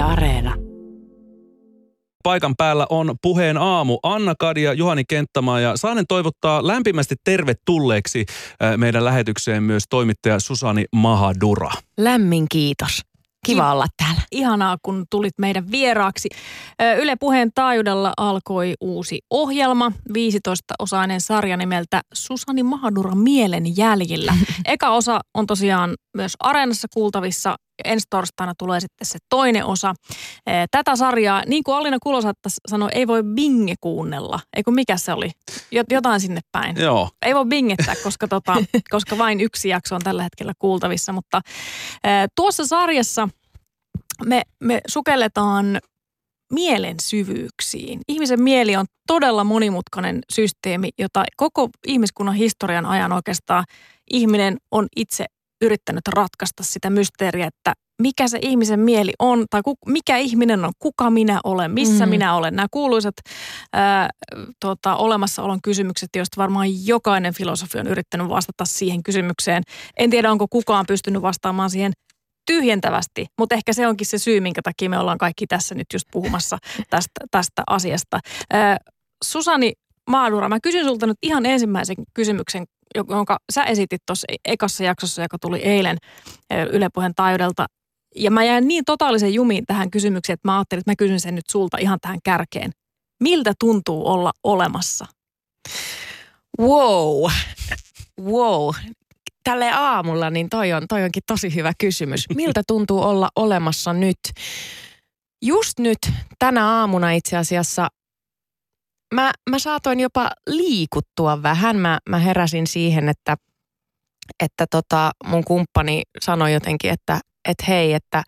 Yle Areena. Paikan päällä on puheen aamu. Anna Kadia, Juhani Kenttämaa ja saanen toivottaa lämpimästi tervetulleeksi meidän lähetykseen myös toimittaja Susani Mahadura. Lämmin kiitos. Kiva Ki- olla täällä. Ihanaa, kun tulit meidän vieraaksi. Yle Puheen taajuudella alkoi uusi ohjelma, 15-osainen sarja nimeltä Susani Mahadura mielen jäljillä. Eka osa on tosiaan myös Areenassa kuultavissa. Ensi torstaina tulee sitten se toinen osa. Tätä sarjaa, niin kuin Alina Kulosatta sanoi, ei voi binge kuunnella. Eikö mikä se oli? Jot- Jotain sinne päin. Joo, Ei voi bingettää, koska, tota, koska vain yksi jakso on tällä hetkellä kuultavissa. Mutta tuossa sarjassa me, me sukelletaan mielen syvyyksiin. Ihmisen mieli on todella monimutkainen systeemi, jota koko ihmiskunnan historian ajan oikeastaan ihminen on itse yrittänyt ratkaista sitä mysteeriä, että mikä se ihmisen mieli on, tai ku, mikä ihminen on, kuka minä olen, missä Mm. minä olen. Nämä kuuluisat ää, tota, olemassaolon kysymykset, joista varmaan jokainen filosofi on yrittänyt vastata siihen kysymykseen. En tiedä, onko kukaan pystynyt vastaamaan siihen tyhjentävästi, mutta ehkä se onkin se syy, minkä takia me ollaan kaikki tässä nyt just puhumassa tästä, tästä asiasta. Ää, Susani Maadura, mä kysyn sulta nyt ihan ensimmäisen kysymyksen, jonka sä esitit tuossa ekassa jaksossa, joka tuli eilen ää, Yle Puheen taajuudelta. Ja mä jäin niin totaalisen jumiin tähän kysymykseen, että mä ajattelin, että mä kysyn sen nyt sulta ihan tähän kärkeen. Miltä tuntuu olla olemassa? Wow. Wow. Tälle aamulla, niin toi, on, toi onkin tosi hyvä kysymys. Miltä tuntuu olla olemassa nyt? Just nyt, tänä aamuna itse asiassa, mä, mä saatoin jopa liikuttua vähän. Mä, mä heräsin siihen, että, että tota, mun kumppani sanoi jotenkin, että, että hei, että,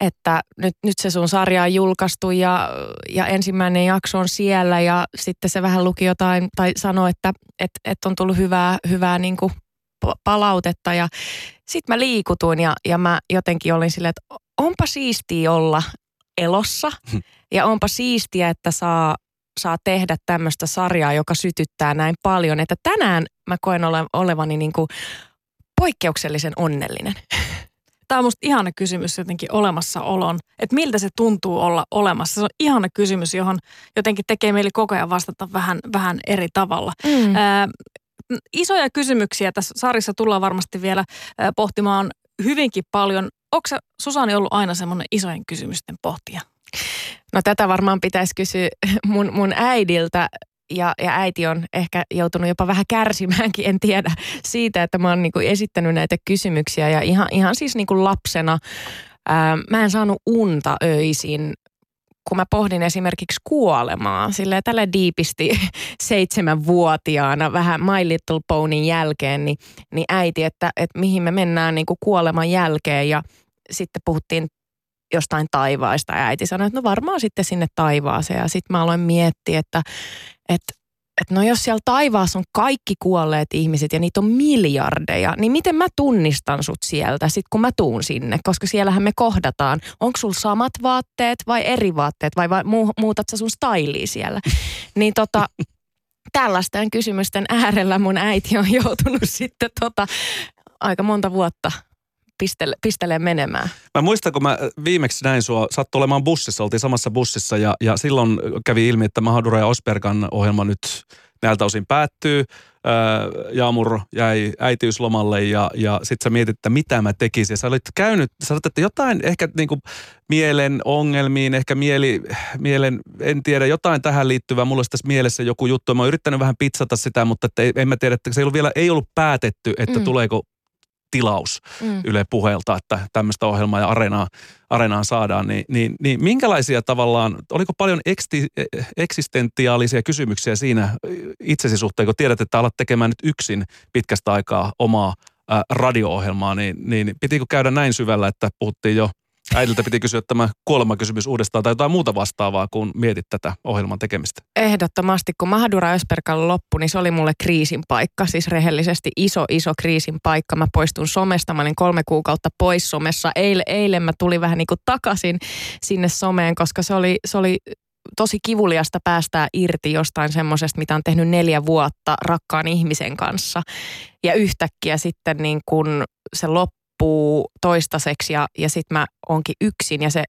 että nyt, nyt se sun sarja on julkaistu ja, ja ensimmäinen jakso on siellä. Ja sitten se vähän luki jotain tai sanoi, että et, et on tullut hyvää, hyvää niin kuin pa- palautetta. Ja sitten mä liikutuin ja, ja mä jotenkin olin silleen, että onpa siistiä olla elossa. Ja onpa siistiä, että saa, saa tehdä tämmöistä sarjaa, joka sytyttää näin paljon, että tänään mä koen ole, olevani niin kuin poikkeuksellisen onnellinen. Tämä on musta ihana kysymys jotenkin olemassaolon, että miltä se tuntuu olla olemassa. Se on ihana kysymys, johon jotenkin tekee mieli koko ajan vastata vähän, vähän eri tavalla. Mm. Ää, isoja kysymyksiä tässä sarjassa tullaan varmasti vielä pohtimaan hyvinkin paljon. Onko Susani ollut aina semmoinen isojen kysymysten pohtija? No tätä varmaan pitäisi kysyä mun, mun äidiltä. Ja, ja äiti on ehkä joutunut jopa vähän kärsimäänkin, en tiedä, siitä, että mä oon niinku esittänyt näitä kysymyksiä. Ja ihan, ihan siis niinku lapsena ää, mä en saanut unta öisin, kun mä pohdin esimerkiksi kuolemaa. Silleen tällä diipisti seitsemänvuotiaana, vähän My Little Ponyn jälkeen, niin, niin äiti, että, että mihin me mennään niinku kuoleman jälkeen. Ja sitten puhuttiin jostain taivaista ja äiti sanoi, että no varmaan sitten sinne taivaaseen. Ja sitten mä aloin miettiä, että, että, että no jos siellä taivaassa on kaikki kuolleet ihmiset ja niitä on miljardeja, niin miten mä tunnistan sut sieltä sitten kun mä tuun sinne? Koska siellähän me kohdataan. Onko sulla samat vaatteet vai eri vaatteet vai, vai mu- muutat sä sun styliä siellä? Niin tota, tällaisten kysymysten äärellä mun äiti on joutunut sitten tota, aika monta vuotta pistele, pistelee menemään. Mä muistan, kun mä viimeksi näin sua, sattui olemaan bussissa, oltiin samassa bussissa ja, ja silloin kävi ilmi, että Mahadura ja Osbergan ohjelma nyt näiltä osin päättyy. Ää, Jaamur jäi äitiyslomalle ja, ja sit sä mietit, että mitä mä tekisin. Ja sä olit käynyt, sä sanoit, että jotain ehkä niinku mielen ongelmiin, ehkä mieli, mielen, en tiedä, jotain tähän liittyvää. Mulla olisi tässä mielessä joku juttu. Mä oon yrittänyt vähän pitsata sitä, mutta että ei, en mä tiedä, että se ei ollut vielä ei ollut päätetty, että Mm. tuleeko tilaus Mm. Yle puheelta, että tämmöistä ohjelmaa ja areenaa, areenaan saadaan, niin, niin, niin minkälaisia tavallaan, oliko paljon eksti, eksistentiaalisia kysymyksiä siinä itsesi suhteen, kun tiedät, että alat tekemään nyt yksin pitkästä aikaa omaa radio-ohjelmaa, niin, niin pitikö käydä näin syvällä, että puhuttiin jo äidiltä piti kysyä tämä kuolemakysymys uudestaan tai jotain muuta vastaavaa, kun mietit tätä ohjelman tekemistä? Ehdottomasti, kun Mahadura Ösperkan loppu, niin se oli mulle kriisin paikka. Siis rehellisesti iso, iso kriisin paikka. Mä poistun somesta, mä olin kolme kuukautta pois somessa. Eil, eilen mä tulin vähän niin kuin takaisin sinne someen, koska se oli, se oli tosi kivuliasta päästää irti jostain semmoisesta, mitä on tehnyt neljä vuotta rakkaan ihmisen kanssa. Ja yhtäkkiä sitten niin kun se loppuu toistaiseksi ja, ja sitten mä onkin yksin ja se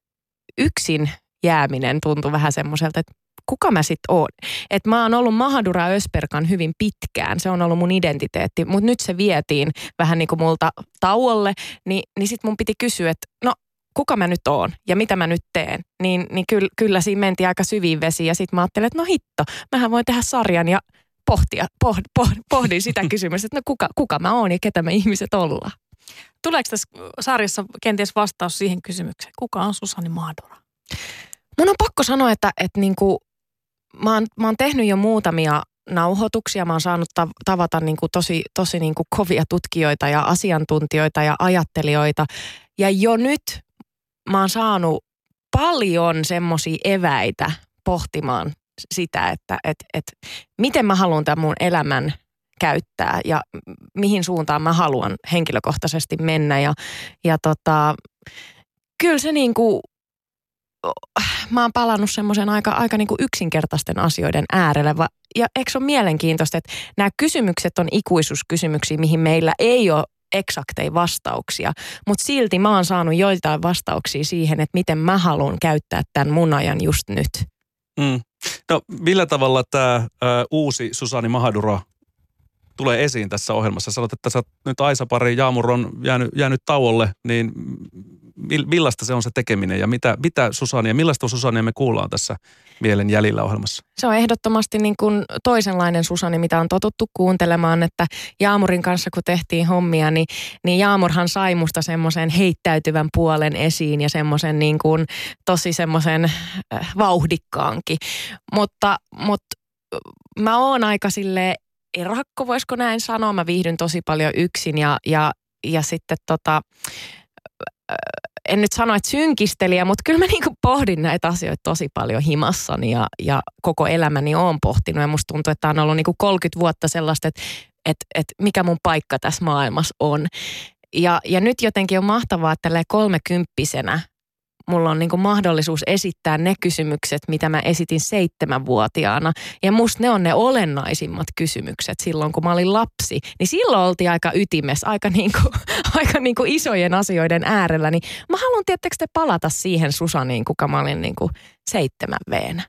yksin jääminen tuntui vähän semmoiselta, että kuka mä sitten oon. Että mä oon ollut Mahadura Ösperkan hyvin pitkään, se on ollut mun identiteetti, mutta nyt se vietiin vähän niin kuin multa tauolle, niin, niin sitten mun piti kysyä, että no kuka mä nyt oon ja mitä mä nyt teen, niin, niin kyllä, kyllä siinä mentiin aika syviin vesiin ja sitten mä ajattelin, että no hitto, mähän voin tehdä sarjan ja pohtia, pohd, pohd, pohdin sitä kysymystä, että no kuka, kuka mä oon ja ketä me ihmiset ollaan. Tuleeko tässä sarjassa kenties vastaus siihen kysymykseen, kuka on Susani Mahdura? Mun on pakko sanoa, että, että niinku, mä, oon, mä oon tehnyt jo muutamia nauhoituksia. Mä oon saanut tavata niin kuin tosi, tosi niin kuin kovia tutkijoita ja asiantuntijoita ja ajattelijoita. Ja jo nyt mä oon saanut paljon semmoisia eväitä pohtimaan sitä, että et, et, miten mä haluan tämän mun elämän käyttää ja mihin suuntaan mä haluan henkilökohtaisesti mennä. Ja, ja tota, kyllä se niin kuin, mä oon palannut semmoisen aika, aika niin kuin yksinkertaisten asioiden äärelle. Ja eikö se ole mielenkiintoista, että nämä kysymykset on ikuisuuskysymyksiä, mihin meillä ei ole eksakteja vastauksia, mutta silti mä oon saanut joitain vastauksia siihen, että miten mä haluan käyttää tämän mun ajan just nyt. Mm. No millä tavalla tämä uusi Susani Mahadura tulee esiin tässä ohjelmassa? Sanot, että sä nyt Aisa-pari Jaamur on jäänyt, jäänyt tauolle, niin millaista se on se tekeminen ja mitä, mitä Susania, millaista Susania me kuullaan tässä Mielen jäljillä ohjelmassa? Se on ehdottomasti niin kuin toisenlainen Susani, mitä on totuttu kuuntelemaan, että Jaamurin kanssa kun tehtiin hommia, niin, niin Jaamurhan sai musta semmoisen heittäytyvän puolen esiin ja semmoisen niin kuin tosi semmoisen äh, vauhdikkaankin. Mutta, mutta mä oon aika sille erakko, voisiko näin sanoa. Mä viihdyn tosi paljon yksin ja, ja, ja sitten tota, en nyt sano, että synkistelijä, mutta kyllä mä niinku pohdin näitä asioita tosi paljon himassani ja, ja koko elämäni on pohtinut. Ja musta tuntuu, että on ollut niinku 30 vuotta sellaista, että, että, että mikä mun paikka tässä maailmassa on. Ja, ja nyt jotenkin on mahtavaa, että kolmekymppisenä mulla on niinku mahdollisuus esittää ne kysymykset, mitä mä esitin seitsemänvuotiaana. Ja musta ne on ne olennaisimmat kysymykset silloin, kun mä olin lapsi. Niin silloin oltiin aika ytimessä, aika, niinku, aika niinku isojen asioiden äärellä. Niin mä haluan, tiettekö te palata siihen Susaniin, kuka mä olin niinku seitsemän veenä.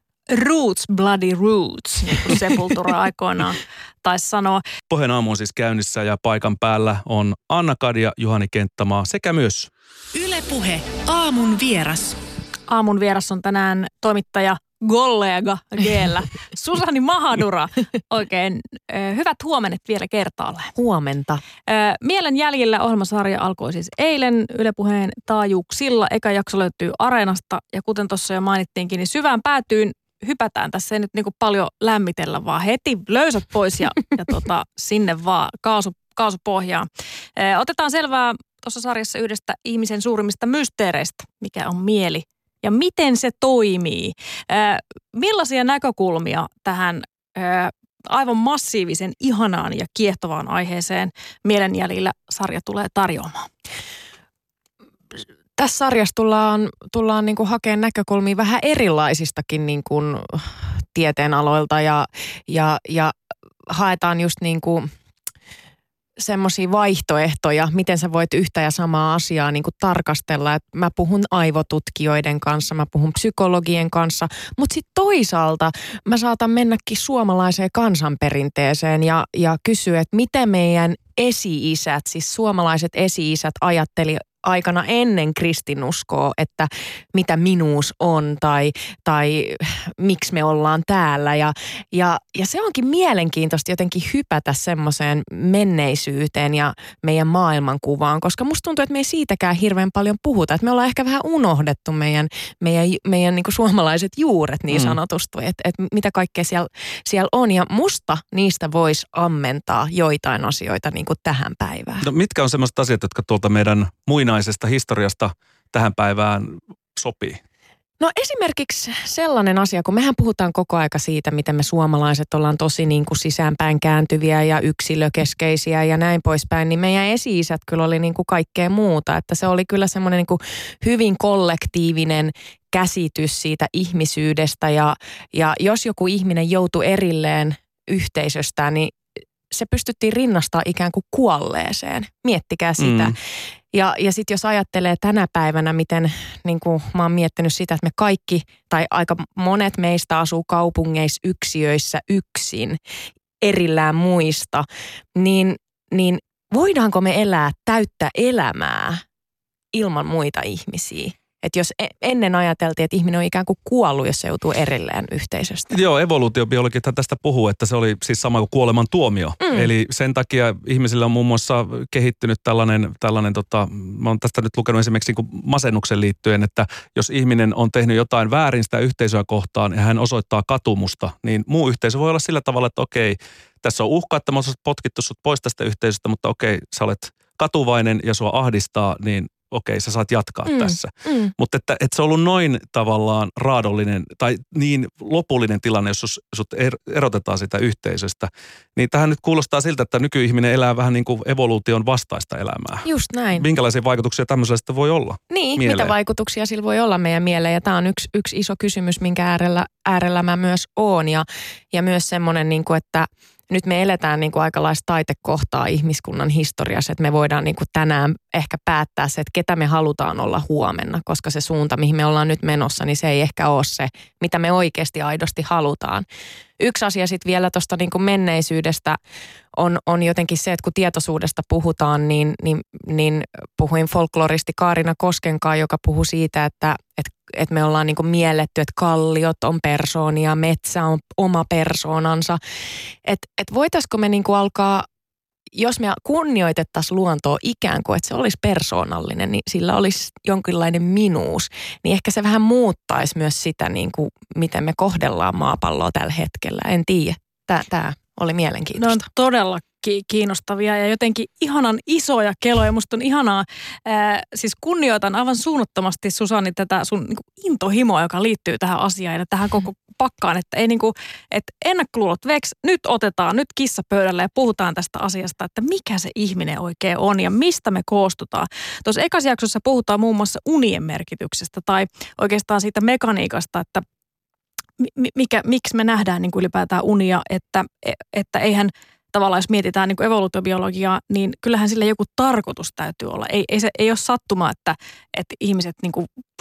Roots, bloody roots, niin kuin Sepultura aikoinaan taisi sanoa. Pohjan aamu on siis käynnissä ja paikan päällä on Anna Kadia, Juhani Kenttämaa sekä myös Ylepuhe aamun vieras. Aamun vieras on tänään toimittaja kollega Geellä. Susani Mahadura, oikein hyvät huomenet vielä kertaalleen. Huomenta. Mielen jäljellä ohjelmasarja alkoi siis eilen Ylepuheen taajuuksilla. Eka jakso löytyy Areenasta ja kuten tuossa jo mainittiinkin, niin syvään päätyyn hypätään. Tässä ei nyt niin paljon lämmitellä, vaan heti löysät pois ja, ja tota, sinne vaan kaasu, kaasupohjaan. Otetaan selvää tuossa sarjassa yhdestä ihmisen suurimmista mysteereistä, mikä on mieli ja miten se toimii. Millaisia näkökulmia tähän aivan massiivisen, ihanaan ja kiehtovaan aiheeseen mielenjäljillä sarja tulee tarjoamaan? Tässä sarjassa tullaan, tullaan niin kuin hakemaan näkökulmia vähän erilaisistakin niin kuin tieteenaloilta ja, ja, ja haetaan just niin kuin – semmoisia vaihtoehtoja, miten sä voit yhtä ja samaa asiaa niin kuin tarkastella. Et mä puhun aivotutkijoiden kanssa, mä puhun psykologien kanssa, mutta sitten toisaalta mä saatan mennäkin suomalaiseen kansanperinteeseen ja, ja kysyä, että miten meidän esi-isät, siis suomalaiset esi-isät ajatteli aikana ennen kristinuskoa, että mitä minuus on tai, tai miksi me ollaan täällä. Ja, ja, ja se onkin mielenkiintoista jotenkin hypätä semmoiseen menneisyyteen ja meidän maailmankuvaan, koska musta tuntuu, että me ei siitäkään hirveän paljon puhuta. Että me ollaan ehkä vähän unohdettu meidän, meidän, meidän niin suomalaiset juuret niin mm. sanotusti, että, että mitä kaikkea siellä, siellä on. Ja musta niistä voisi ammentaa joitain asioita niin kuin tähän päivään. No mitkä on sellaiset asiat, jotka tuolta meidän muina muinaisesta historiasta tähän päivään sopii? No esimerkiksi sellainen asia, kun mehän puhutaan koko aika siitä, miten me suomalaiset ollaan tosi niin kuin sisäänpäin kääntyviä ja yksilökeskeisiä ja näin poispäin, niin meidän esi-isät kyllä oli niin kuin kaikkea muuta. Että se oli kyllä semmoinen niin kuin hyvin kollektiivinen käsitys siitä ihmisyydestä ja, ja jos joku ihminen joutui erilleen yhteisöstään, niin se pystyttiin rinnastaa ikään kuin kuolleeseen. Miettikää sitä. Mm. Ja, ja sitten jos ajattelee tänä päivänä, miten niin kuin mä oon miettinyt sitä, että me kaikki tai aika monet meistä asuu kaupungeissa yksiöissä yksin, erillään muista, niin, niin voidaanko me elää täyttä elämää ilman muita ihmisiä? Että jos e- ennen ajateltiin, että ihminen on ikään kuin kuollut, jos se joutuu erilleen yhteisöstä. Joo, evoluutiobiologit tästä puhuu, että se oli siis sama kuin kuoleman tuomio. Mm. Eli sen takia ihmisillä on muun muassa kehittynyt tällainen, tällainen tota, mä oon tästä nyt lukenut esimerkiksi niin masennuksen liittyen, että jos ihminen on tehnyt jotain väärin sitä yhteisöä kohtaan ja hän osoittaa katumusta, niin muu yhteisö voi olla sillä tavalla, että okei, tässä on uhka, että mä potkittu sut pois tästä yhteisöstä, mutta okei, sä olet katuvainen ja sua ahdistaa, niin okei, sä saat jatkaa mm, tässä. Mm. Mutta että, että se on ollut noin tavallaan raadollinen tai niin lopullinen tilanne, jos sut er, erotetaan sitä yhteisöstä. Niin tähän nyt kuulostaa siltä, että nykyihminen elää vähän niin kuin evoluution vastaista elämää. Just näin. Minkälaisia vaikutuksia tämmöisellä sitten voi olla? Niin, mieleen? mitä vaikutuksia sillä voi olla meidän mieleen. Ja tämä on yksi, yksi iso kysymys, minkä äärellä, äärellä mä myös oon. Ja, ja myös semmoinen, niin kuin, että – nyt me eletään niin kuin aikalaista taitekohtaa ihmiskunnan historiassa, että me voidaan niin kuin tänään ehkä päättää se, että ketä me halutaan olla huomenna, koska se suunta, mihin me ollaan nyt menossa, niin se ei ehkä ole se, mitä me oikeasti aidosti halutaan. Yksi asia sitten vielä tuosta niin menneisyydestä on, on jotenkin se, että kun tietoisuudesta puhutaan, niin, niin, niin puhuin folkloristi Kaarina Koskenkaan, joka puhuu siitä, että, että, että me ollaan niin mielletty, että kalliot on persoonia, metsä on oma persoonansa. Että et voitaisiko me niin alkaa jos me kunnioitettaisiin luontoa ikään kuin, että se olisi persoonallinen, niin sillä olisi jonkinlainen minuus, niin ehkä se vähän muuttaisi myös sitä, niin kuin, miten me kohdellaan maapalloa tällä hetkellä. En tiedä. Tämä oli mielenkiintoista. Ne on todella kiinnostavia ja jotenkin ihanan isoja keloja. Musta on ihanaa, ää, siis kunnioitan aivan suunnattomasti Susani tätä sun niin kuin intohimoa, joka liittyy tähän asiaan ja tähän koko pakkaan, että ei niin kuin, että ennakkoluulot veks, nyt otetaan nyt kissa pöydälle ja puhutaan tästä asiasta, että mikä se ihminen oikein on ja mistä me koostutaan. Tuossa ekassa jaksossa puhutaan muun muassa unien merkityksestä tai oikeastaan siitä mekaniikasta, että mikä, miksi me nähdään niin kuin ylipäätään unia, että, että eihän tavallaan jos mietitään niin evoluutiobiologiaa, niin kyllähän sille joku tarkoitus täytyy olla. Ei, ei, se, ei ole sattuma, että, että ihmiset niin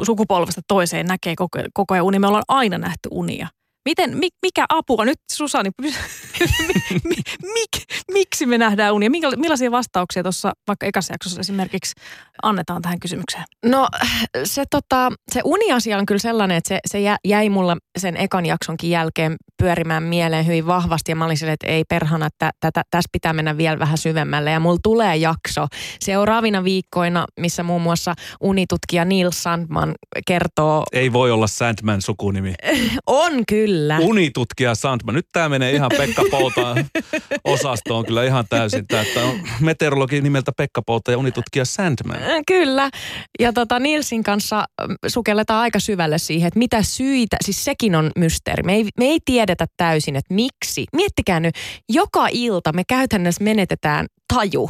sukupolvesta toiseen näkee koko, koko ajan unia. Me ollaan aina nähty unia. Miten, mikä apua nyt Susani, mik, miksi me nähdään unia? Millaisia vastauksia tuossa vaikka ekassa jaksossa esimerkiksi annetaan tähän kysymykseen? No se, tota, se uniasia on kyllä sellainen, että se, se jäi mulla sen ekan jaksonkin jälkeen pyörimään mieleen hyvin vahvasti ja mä olin silleen, että ei perhana, että tätä, tässä pitää mennä vielä vähän syvemmälle ja mulla tulee jakso seuraavina viikkoina, missä muun muassa unitutkija Neil Sandman kertoo. Ei voi olla Sandman sukunimi. on kyllä. Unitutkija Sandman. Nyt tämä menee ihan Pekka Poutaan osastoon kyllä ihan täysin. Tämä on meteorologi nimeltä Pekka Pouta ja unitutkija Sandman. Kyllä. Ja tota Nilsin kanssa sukelletaan aika syvälle siihen, että mitä syitä, siis sekin on mysteeri. Me ei, me ei tiedetä täysin, että miksi. Miettikää nyt, joka ilta me käytännössä menetetään taju.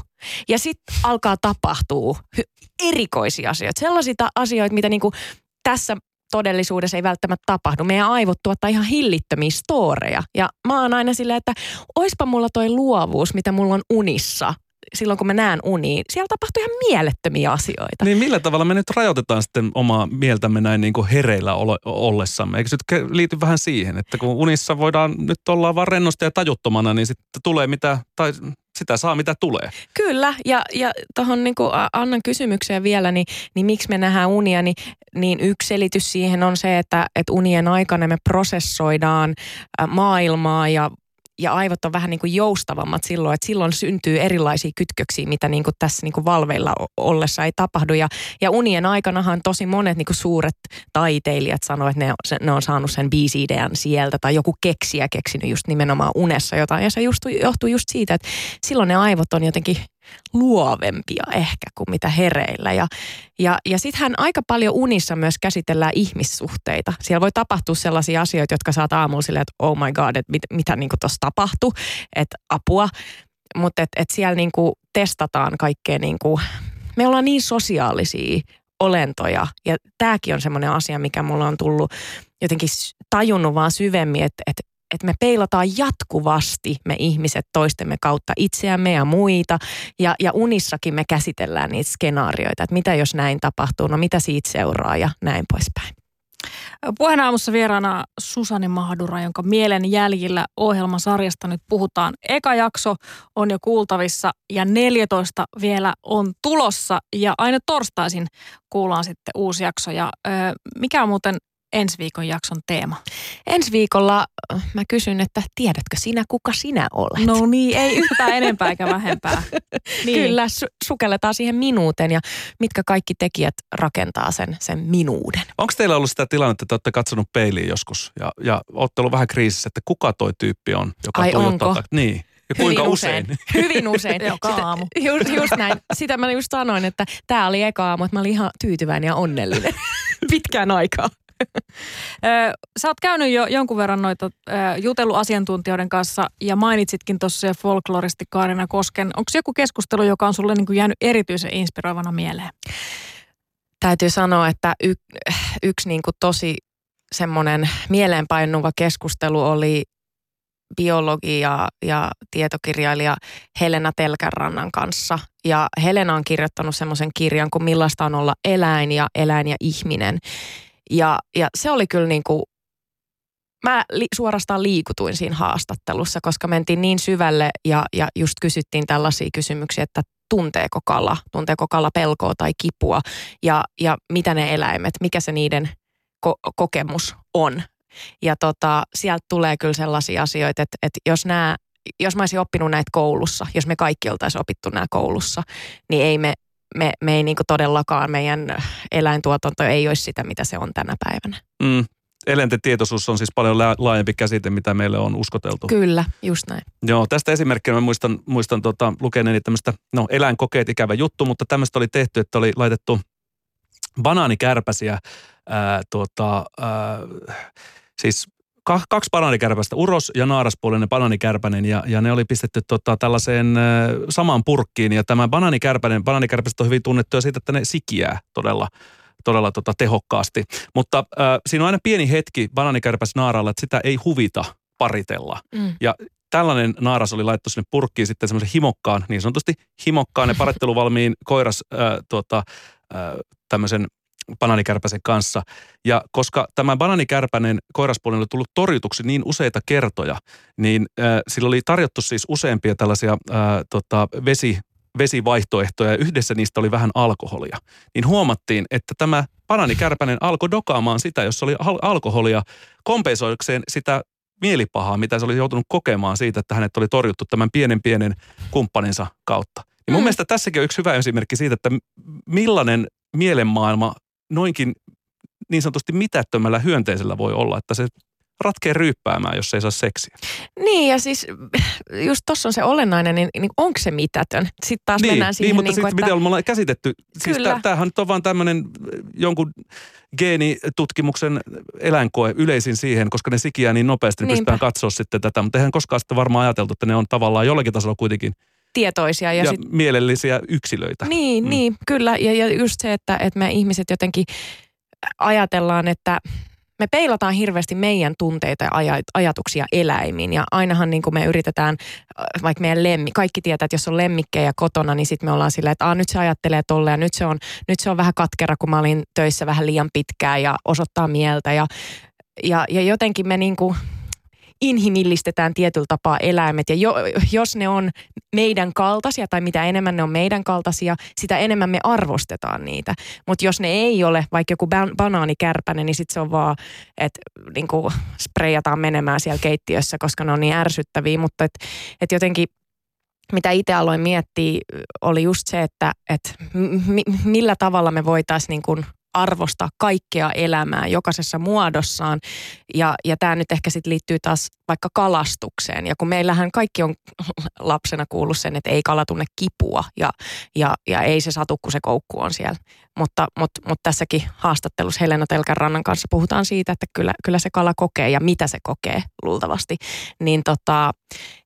Ja sitten alkaa tapahtua erikoisia asioita. Sellaisia asioita, mitä niinku tässä todellisuudessa ei välttämättä tapahdu. Meidän aivot tuottaa ihan hillittömiä storeja. Ja mä oon aina silleen, että oispa mulla toi luovuus, mitä mulla on unissa silloin kun mä näen uniin, siellä tapahtuu ihan mielettömiä asioita. Niin millä tavalla me nyt rajoitetaan sitten omaa mieltämme näin niin kuin hereillä ollessamme? Eikö se nyt liity vähän siihen, että kun unissa voidaan nyt olla vaan rennosti ja tajuttomana, niin sitten tulee mitä, tai sitä saa mitä tulee. Kyllä, ja, ja tuohon niin Annan kysymykseen vielä, niin, niin miksi me nähdään unia, niin, niin yksi selitys siihen on se, että, että unien aikana me prosessoidaan maailmaa ja ja aivot on vähän niin kuin joustavammat silloin, että silloin syntyy erilaisia kytköksiä, mitä niin kuin tässä niin kuin valveilla ollessa ei tapahdu. Ja, ja unien aikanahan tosi monet niin kuin suuret taiteilijat sanoivat, että ne, ne on saanut sen biisiidean sieltä tai joku keksiä keksinyt just nimenomaan unessa jotain. Ja se just, johtuu just siitä, että silloin ne aivot on jotenkin luovempia ehkä kuin mitä hereillä. Ja, ja, ja sitten hän aika paljon unissa myös käsitellään ihmissuhteita. Siellä voi tapahtua sellaisia asioita, jotka saat aamulla silleen, että oh my god, että mit, mitä niin tuossa tapahtui, että apua. Mutta et, et siellä niin testataan kaikkea, niin kuin, me ollaan niin sosiaalisia olentoja. Ja tämäkin on semmoinen asia, mikä mulla on tullut jotenkin tajunnut vaan syvemmin, että, että että me peilataan jatkuvasti me ihmiset toistemme kautta itseämme ja muita. Ja, ja unissakin me käsitellään niitä skenaarioita, että mitä jos näin tapahtuu, no mitä siitä seuraa ja näin poispäin. Puheen aamussa vieraana Susani Mahdura, jonka mielen jäljillä ohjelmasarjasta nyt puhutaan. Eka jakso on jo kuultavissa ja 14 vielä on tulossa ja aina torstaisin kuullaan sitten uusi jakso. Ja, mikä on muuten ensi viikon jakson teema? Ensi viikolla äh, mä kysyn, että tiedätkö sinä, kuka sinä olet? No niin, ei yhtään enempää eikä vähempää. Niin. Kyllä, su- sukelletaan siihen minuuteen ja mitkä kaikki tekijät rakentaa sen, sen minuuden. Onko teillä ollut sitä tilannetta, että te olette katsonut peiliin joskus ja, ja olette ollut vähän kriisissä, että kuka toi tyyppi on, joka Ai tuijottaa onko? tak- Niin. Ja kuinka Hyvin usein? Hyvin usein. Joka Sitä- aamu. Just, just näin. Sitä mä just sanoin, että tämä oli eka aamu, että mä olin ihan tyytyväinen ja onnellinen pitkään aikaa. Sä oot käynyt jo jonkun verran noita ö, jutellut asiantuntijoiden kanssa ja mainitsitkin tuossa folkloristi Kaarina Kosken. Onko joku keskustelu, joka on sulle niin kuin jäänyt erityisen inspiroivana mieleen? Täytyy sanoa, että y, yksi niin kuin tosi semmoinen mieleenpainuva keskustelu oli biologi ja, ja tietokirjailija Helena Telkänrannan kanssa. Ja Helena on kirjoittanut semmoisen kirjan kuin Millaista on olla eläin ja eläin ja ihminen. Ja, ja se oli kyllä niin kuin, mä li, suorastaan liikutuin siinä haastattelussa, koska mentiin niin syvälle ja, ja just kysyttiin tällaisia kysymyksiä, että tunteeko kala, tunteeko kala pelkoa tai kipua? Ja, ja mitä ne eläimet, mikä se niiden ko- kokemus on. Ja tota, sieltä tulee kyllä sellaisia asioita, että, että jos nämä jos mä olisin oppinut näitä koulussa, jos me kaikki oltaisiin opittu nämä koulussa, niin ei me, me, me ei niinku todellakaan, meidän eläintuotanto ei olisi sitä, mitä se on tänä päivänä. Mm. Eläinten tietoisuus on siis paljon la- laajempi käsite, mitä meille on uskoteltu. Kyllä, just näin. Joo, tästä esimerkkinä mä muistan, muistan tota, lukeneeni tämmöistä, no eläinkokeet ikävä juttu, mutta tämmöistä oli tehty, että oli laitettu banaanikärpäsiä, ää, tuota, ää, siis kaksi banaanikärpästä, uros ja naaraspuolinen banaanikärpänen ja, ja ne oli pistetty tota, tällaiseen samaan purkkiin ja tämä banaanikärpänen, banaanikärpäset on hyvin tunnettuja siitä, että ne sikiää todella todella tota, tehokkaasti. Mutta äh, siinä on aina pieni hetki banaanikärpäs naaralla, että sitä ei huvita paritella. Mm. Ja tällainen naaras oli laittu sinne purkkiin sitten semmoisen himokkaan, niin sanotusti himokkaan ja paritteluvalmiin koiras äh, tuota, äh, tämmöisen banaanikärpäsen kanssa. Ja koska tämä banaanikärpänen koiraspuolinen oli tullut torjutuksi niin useita kertoja, niin äh, sillä oli tarjottu siis useampia tällaisia äh, tota, vesi, vesivaihtoehtoja ja yhdessä niistä oli vähän alkoholia. Niin huomattiin, että tämä banaanikärpänen alkoi dokaamaan sitä, jos oli al- alkoholia kompensoidakseen sitä mielipahaa, mitä se oli joutunut kokemaan siitä, että hänet oli torjuttu tämän pienen pienen kumppaninsa kautta. Ja mun Mm. mielestä tässäkin on yksi hyvä esimerkki siitä, että millainen mielenmaailma noinkin niin sanotusti mitättömällä hyönteisellä voi olla, että se ratkee ryyppäämään, jos ei saa seksiä. Niin ja siis just tuossa on se olennainen, niin, niin onko se mitätön? Sitten taas niin, mennään siihen niin, mutta niin sitten kuin, miten että... ollaan käsitetty, siis Kyllä. tä- tämähän nyt on vaan tämmöinen jonkun geenitutkimuksen eläinkoe yleisin siihen, koska ne sikiää niin nopeasti, niin Niinpä. pystytään katsoa sitten tätä, mutta eihän koskaan sitten varmaan ajateltu, että ne on tavallaan jollakin tasolla kuitenkin tietoisia. Ja, ja, sit, mielellisiä yksilöitä. niin, Mm. niin, kyllä. Ja, ja just se, että, että me ihmiset jotenkin ajatellaan, että me peilataan hirveästi meidän tunteita ja aja- ajatuksia eläimiin. Ja ainahan niin kuin me yritetään, äh, vaikka meidän lemmi, kaikki tietää, että jos on lemmikkejä kotona, niin sitten me ollaan silleen, että Aa, nyt se ajattelee tolle ja nyt se, on, nyt se on vähän katkera, kun mä olin töissä vähän liian pitkään ja osoittaa mieltä. Ja, ja, ja jotenkin me niin kuin inhimillistetään tietyllä tapaa eläimet. Ja jo, jos ne on meidän kaltaisia tai mitä enemmän ne on meidän kaltaisia, sitä enemmän me arvostetaan niitä. Mutta jos ne ei ole, vaikka joku ban- banaanikärpänen, niin sitten se on vaan, että niinku spreijataan menemään siellä keittiössä, koska ne on niin ärsyttäviä. Mutta et, et jotenkin mitä itse aloin miettiä, oli just se, että, että mi- millä tavalla me voitaisiin niin arvostaa kaikkea elämää jokaisessa muodossaan. Ja, ja tämä nyt ehkä sitten liittyy taas vaikka kalastukseen. Ja kun meillähän kaikki on lapsena kuullut sen, että ei kala tunne kipua ja, ja, ja ei se satu, kun se koukku on siellä. Mutta, mutta, mutta tässäkin haastattelussa Helena Telkänrannan kanssa puhutaan siitä, että kyllä, kyllä se kala kokee ja mitä se kokee luultavasti. Niin tota,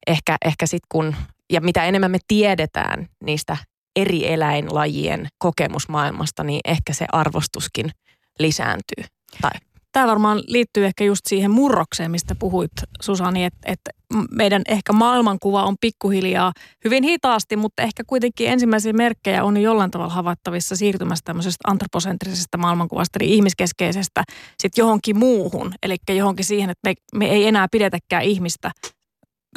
ehkä, ehkä sitten kun, ja mitä enemmän me tiedetään niistä eri eläinlajien kokemusmaailmasta, niin ehkä se arvostuskin lisääntyy. Tai Tämä varmaan liittyy ehkä just siihen murrokseen, mistä puhuit Susani, että, että meidän ehkä maailmankuva on pikkuhiljaa hyvin hitaasti, mutta ehkä kuitenkin ensimmäisiä merkkejä on jollain tavalla havaittavissa siirtymästä tämmöisestä antroposentrisesta maailmankuvasta, eli ihmiskeskeisestä, sitten johonkin muuhun, eli johonkin siihen, että me, me ei enää pidetäkään ihmistä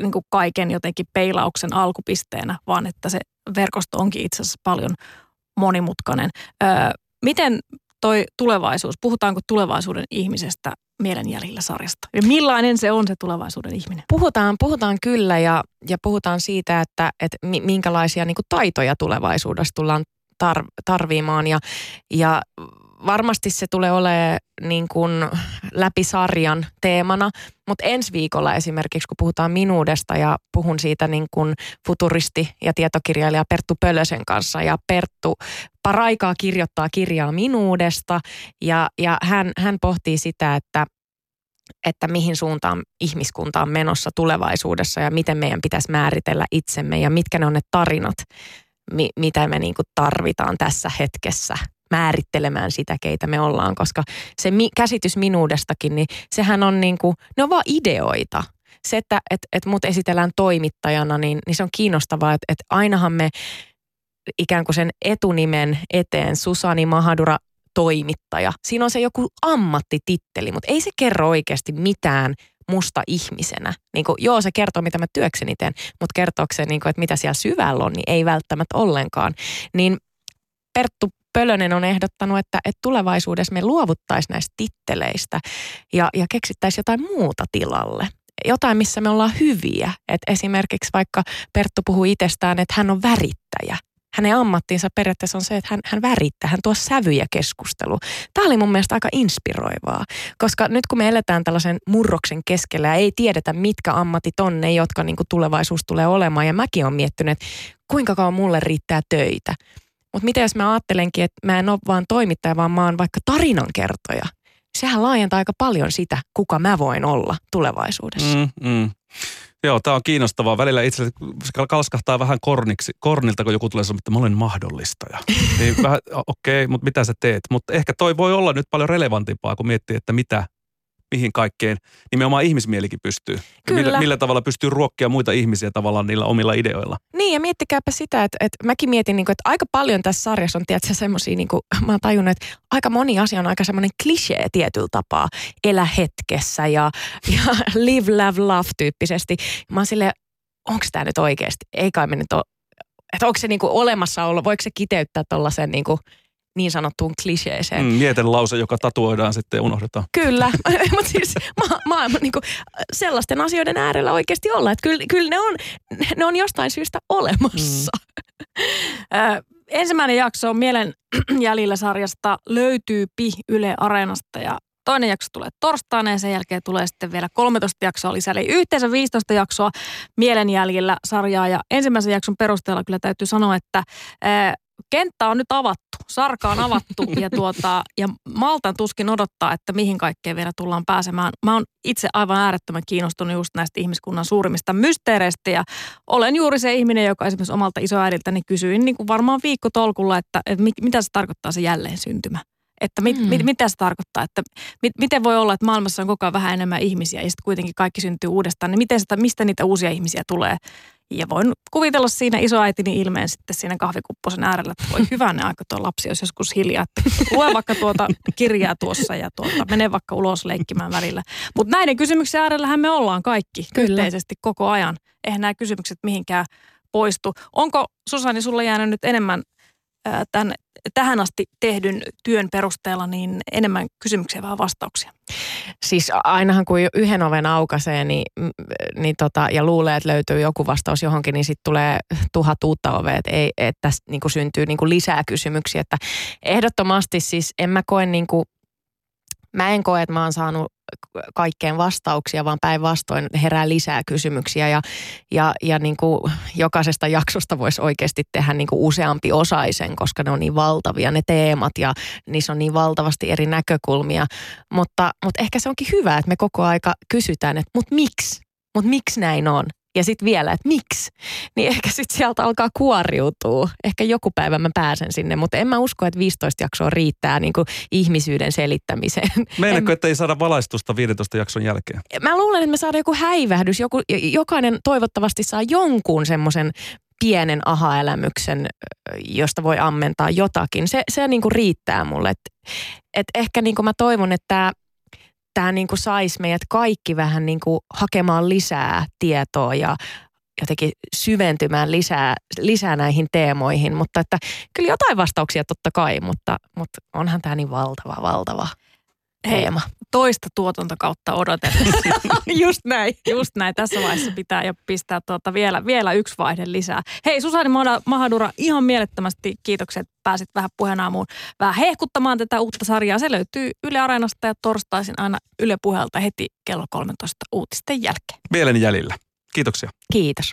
niin kuin kaiken jotenkin peilauksen alkupisteenä, vaan että se verkosto onkin itse asiassa paljon monimutkainen. Öö, miten toi tulevaisuus, puhutaanko tulevaisuuden ihmisestä mielenjäljillä sarjasta? Ja millainen se on se tulevaisuuden ihminen? Puhutaan, puhutaan kyllä ja, ja puhutaan siitä, että, että minkälaisia niin taitoja tulevaisuudessa tullaan tar, tarvimaan ja, ja varmasti se tulee olemaan niin kuin läpi sarjan teemana, mutta ensi viikolla esimerkiksi, kun puhutaan minuudesta ja puhun siitä niin kuin futuristi ja tietokirjailija Perttu Pölösen kanssa ja Perttu paraikaa kirjoittaa kirjaa minuudesta ja, ja hän, hän pohtii sitä, että että mihin suuntaan ihmiskunta on menossa tulevaisuudessa ja miten meidän pitäisi määritellä itsemme ja mitkä ne on ne tarinat, mi, mitä me niin kuin tarvitaan tässä hetkessä määrittelemään sitä, keitä me ollaan, koska se mi- käsitys minuudestakin, niin sehän on niin kuin, ne on vaan ideoita. Se, että et, et mut esitellään toimittajana, niin, niin se on kiinnostavaa, että et ainahan me ikään kuin sen etunimen eteen Susani Mahadura toimittaja. Siinä on se joku ammattititteli, mutta ei se kerro oikeasti mitään musta ihmisenä. Niin kuin, joo, se kertoo, mitä mä työkseni teen, mutta kertooko se, niin kuin, että mitä siellä syvällä on, niin ei välttämättä ollenkaan. Niin Perttu Pölönen on ehdottanut, että, että tulevaisuudessa me luovuttaisiin näistä titteleistä ja, ja keksittäisiin jotain muuta tilalle. Jotain, missä me ollaan hyviä. Et esimerkiksi vaikka Perttu puhuu itsestään, että hän on värittäjä. Hänen ammattiinsa periaatteessa on se, että hän, hän värittää, hän tuo sävyjä keskustelu. Tämä oli mun mielestä aika inspiroivaa, koska nyt kun me eletään tällaisen murroksen keskellä ja ei tiedetä, mitkä ammatit on ne, jotka niin tulevaisuus tulee olemaan. Ja mäkin olen miettinyt, että kuinka kauan mulle riittää töitä. Mutta mitä jos mä ajattelenkin, että mä en ole vaan toimittaja, vaan mä oon vaikka tarinankertoja. Sehän laajentaa aika paljon sitä, kuka mä voin olla tulevaisuudessa. Mm, mm. Joo, tämä on kiinnostavaa. Välillä itse kalskahtaa vähän korniksi, kornilta, kun joku tulee sanoa, että mä olen mahdollistaja. niin vähän, okei, okay, mutta mitä sä teet? Mutta ehkä toi voi olla nyt paljon relevantimpaa, kun miettii, että mitä mihin kaikkeen nimenomaan ihmismielikin pystyy. Kyllä. Millä, millä tavalla pystyy ruokkia muita ihmisiä tavallaan niillä omilla ideoilla. Niin ja miettikääpä sitä, että, että mäkin mietin, niin kuin, että aika paljon tässä sarjassa on tietysti semmoisia, niin kuin, mä oon tajunnut, että aika moni asia on aika semmoinen klisee tietyllä tapaa. Elä hetkessä ja, ja live, love, love tyyppisesti. Mä oon silleen, onko tämä nyt oikeasti? Ei kai me nyt ole, että onko se niin kuin olla, voiko se kiteyttää tuollaisen niin kuin, niin sanottuun kliseeseen. Mm, mietelause, joka tatuoidaan sitten ja unohdetaan. Kyllä, mutta siis ma- maailma niin kuin, sellaisten asioiden äärellä oikeasti olla. Että kyllä, kyllä ne, on, ne on jostain syystä olemassa. Mm. Ö, ensimmäinen jakso on Mielen jäljillä sarjasta löytyy Pi Yle Areenasta ja Toinen jakso tulee torstaina ja sen jälkeen tulee sitten vielä 13 jaksoa lisää. Eli yhteensä 15 jaksoa mielenjäljillä sarjaa. Ja ensimmäisen jakson perusteella kyllä täytyy sanoa, että kenttä on nyt avattu, sarka on avattu ja, tuota, ja Maltan tuskin odottaa, että mihin kaikkeen vielä tullaan pääsemään. Mä oon itse aivan äärettömän kiinnostunut just näistä ihmiskunnan suurimmista mysteereistä ja olen juuri se ihminen, joka esimerkiksi omalta isoäidiltäni kysyin niin kuin varmaan viikkotolkulla, että, että mitä se tarkoittaa se jälleen syntymä. Että mit, mm. mit, mitä se tarkoittaa, että mit, miten voi olla, että maailmassa on koko ajan vähän enemmän ihmisiä ja sitten kuitenkin kaikki syntyy uudestaan, niin miten sitä, mistä niitä uusia ihmisiä tulee? Ja voin kuvitella siinä isoäitini ilmeen sitten siinä kahvikupposen äärellä, että voi hyvänä aika tuo lapsi olisi joskus hiljaa. Että lue vaikka tuota kirjaa tuossa ja tuota, mene vaikka ulos leikkimään välillä. Mutta näiden kysymyksen äärellähän me ollaan kaikki Kyllä. yhteisesti koko ajan. Eihän nämä kysymykset mihinkään poistu. Onko Susani sulla jäänyt nyt enemmän tämän, tähän asti tehdyn työn perusteella niin enemmän kysymyksiä vai vastauksia? Siis ainahan kun yhden oven aukaisee niin, niin tota, ja luulee, että löytyy joku vastaus johonkin, niin sitten tulee tuhat uutta ovea, että, ei, että tässä niin syntyy niin lisää kysymyksiä. Että ehdottomasti siis en mä koe niin kuin, mä en koe, että mä oon saanut kaikkeen vastauksia, vaan päinvastoin herää lisää kysymyksiä ja, ja, ja niin kuin jokaisesta jaksosta voisi oikeasti tehdä niin kuin useampi osaisen, koska ne on niin valtavia ne teemat ja niissä on niin valtavasti eri näkökulmia. Mutta, mutta ehkä se onkin hyvä, että me koko aika kysytään, että mutta miksi? Mutta miksi näin on? Ja sitten vielä, että miksi, niin ehkä sitten sieltä alkaa kuoriutua. Ehkä joku päivä mä pääsen sinne, mutta en mä usko, että 15 jaksoa riittää niin kuin ihmisyyden selittämiseen. Meinaatko, että ei saada valaistusta 15 jakson jälkeen? Mä luulen, että me saadaan joku häivähdys, joku, jokainen toivottavasti saa jonkun semmoisen pienen aha-elämyksen, josta voi ammentaa jotakin. Se, se niin kuin riittää mulle. Et, et ehkä niin kuin mä toivon, että tämä niin kuin saisi meidät kaikki vähän niin kuin hakemaan lisää tietoa ja jotenkin syventymään lisää, lisää näihin teemoihin. Mutta että kyllä jotain vastauksia totta kai, mutta, mutta onhan tämä niin valtava, valtava teema. Toista tuotantokautta odotellessa. Just näin. Just näin. Tässä vaiheessa pitää jo pistää tuota vielä, vielä yksi vaihde lisää. Hei Susani Mahadura, ihan mielettömästi kiitokset. Pääsit vähän puheenaamuun vähän hehkuttamaan tätä uutta sarjaa. Se löytyy Yle Areenasta ja torstaisin aina Yle Puhelta heti kello 13 uutisten jälkeen. Mielen jäljellä. Kiitoksia. Kiitos.